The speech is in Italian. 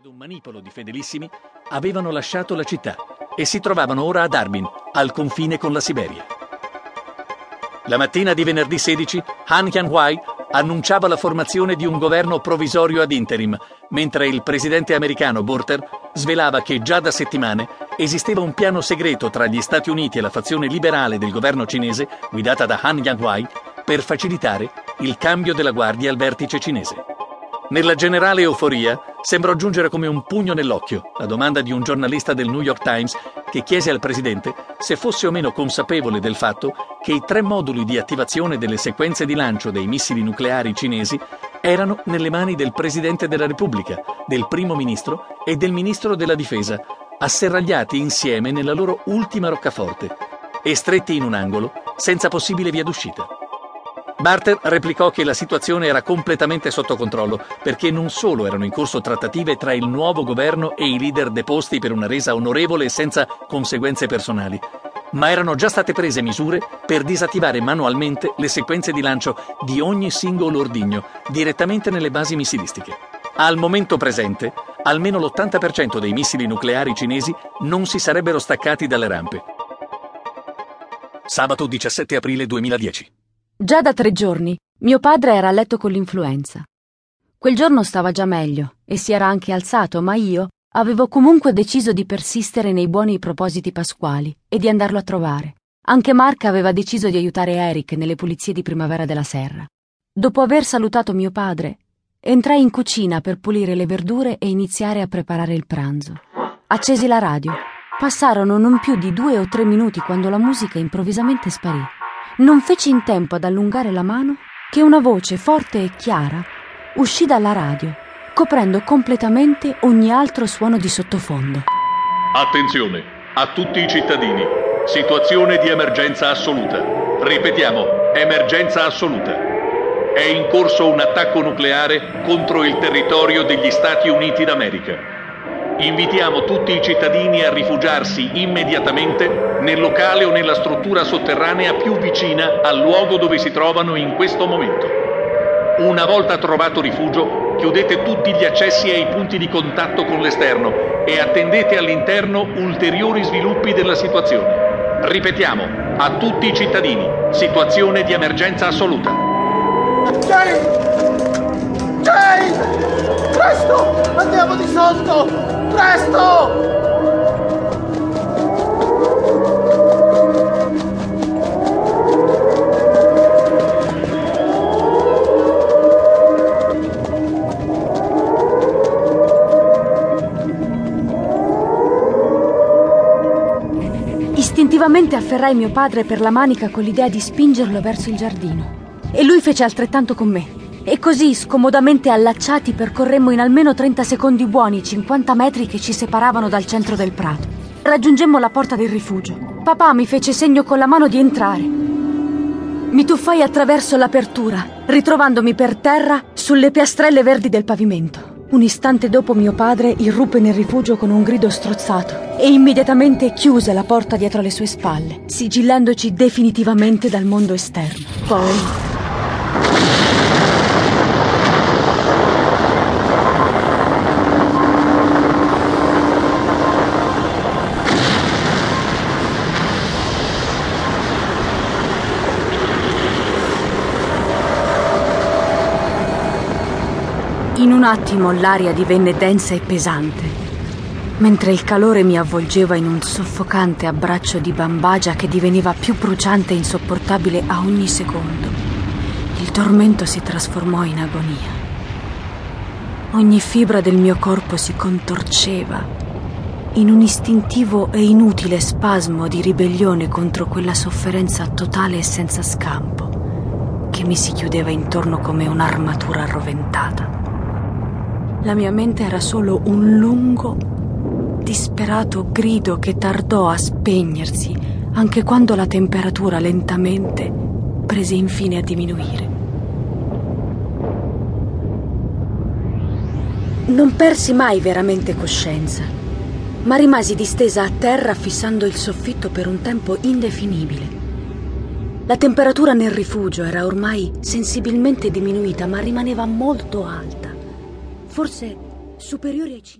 ad un manipolo di fedelissimi, avevano lasciato la città e si trovavano ora ad Arbin, al confine con la Siberia. La mattina di venerdì 16, Han Hyang-wai annunciava la formazione di un governo provvisorio ad interim, mentre il presidente americano Borter svelava che già da settimane esisteva un piano segreto tra gli Stati Uniti e la fazione liberale del governo cinese, guidata da Han Hyang-wai, per facilitare il cambio della guardia al vertice cinese. Nella generale euforia sembrò giungere come un pugno nell'occhio la domanda di un giornalista del New York Times che chiese al presidente se fosse o meno consapevole del fatto che i tre moduli di attivazione delle sequenze di lancio dei missili nucleari cinesi erano nelle mani del presidente della Repubblica, del primo ministro e del ministro della difesa, asserragliati insieme nella loro ultima roccaforte e stretti in un angolo senza possibile via d'uscita. Barter replicò che la situazione era completamente sotto controllo perché non solo erano in corso trattative tra il nuovo governo e i leader deposti per una resa onorevole e senza conseguenze personali, ma erano già state prese misure per disattivare manualmente le sequenze di lancio di ogni singolo ordigno direttamente nelle basi missilistiche. Al momento presente, almeno l'80% dei missili nucleari cinesi non si sarebbero staccati dalle rampe. Sabato 17 aprile 2010. Già da tre giorni mio padre era a letto con l'influenza. Quel giorno stava già meglio e si era anche alzato, ma io avevo comunque deciso di persistere nei buoni propositi pasquali e di andarlo a trovare. Anche Mark aveva deciso di aiutare Eric nelle pulizie di primavera della serra. Dopo aver salutato mio padre, entrai in cucina per pulire le verdure e iniziare a preparare il pranzo. Accesi la radio. Passarono non più di due o tre minuti quando la musica improvvisamente sparì. Non feci in tempo ad allungare la mano che una voce forte e chiara uscì dalla radio, coprendo completamente ogni altro suono di sottofondo. Attenzione a tutti i cittadini. Situazione di emergenza assoluta. Ripetiamo, emergenza assoluta. È in corso un attacco nucleare contro il territorio degli Stati Uniti d'America. Invitiamo tutti i cittadini a rifugiarsi immediatamente nel locale o nella struttura sotterranea più vicina al luogo dove si trovano in questo momento. Una volta trovato rifugio, chiudete tutti gli accessi ai punti di contatto con l'esterno e attendete all'interno ulteriori sviluppi della situazione. Ripetiamo, a tutti i cittadini, situazione di emergenza assoluta. Jane! Jane! Presto! Andiamo di sotto! Presto! Istintivamente afferrai mio padre per la manica con l'idea di spingerlo verso il giardino. E lui fece altrettanto con me. E così, scomodamente allacciati, percorremmo in almeno 30 secondi buoni i 50 metri che ci separavano dal centro del prato. Raggiungemmo la porta del rifugio. Papà mi fece segno con la mano di entrare. Mi tuffai attraverso l'apertura, ritrovandomi per terra sulle piastrelle verdi del pavimento. Un istante dopo mio padre irruppe nel rifugio con un grido strozzato e immediatamente chiuse la porta dietro le sue spalle, sigillandoci definitivamente dal mondo esterno. Poi In un attimo l'aria divenne densa e pesante, mentre il calore mi avvolgeva in un soffocante abbraccio di bambagia che diveniva più bruciante e insopportabile a ogni secondo. Il tormento si trasformò in agonia. Ogni fibra del mio corpo si contorceva in un istintivo e inutile spasmo di ribellione contro quella sofferenza totale e senza scampo che mi si chiudeva intorno come un'armatura arroventata. La mia mente era solo un lungo, disperato grido che tardò a spegnersi anche quando la temperatura lentamente prese infine a diminuire. Non persi mai veramente coscienza, ma rimasi distesa a terra fissando il soffitto per un tempo indefinibile. La temperatura nel rifugio era ormai sensibilmente diminuita, ma rimaneva molto alta forse superiori ai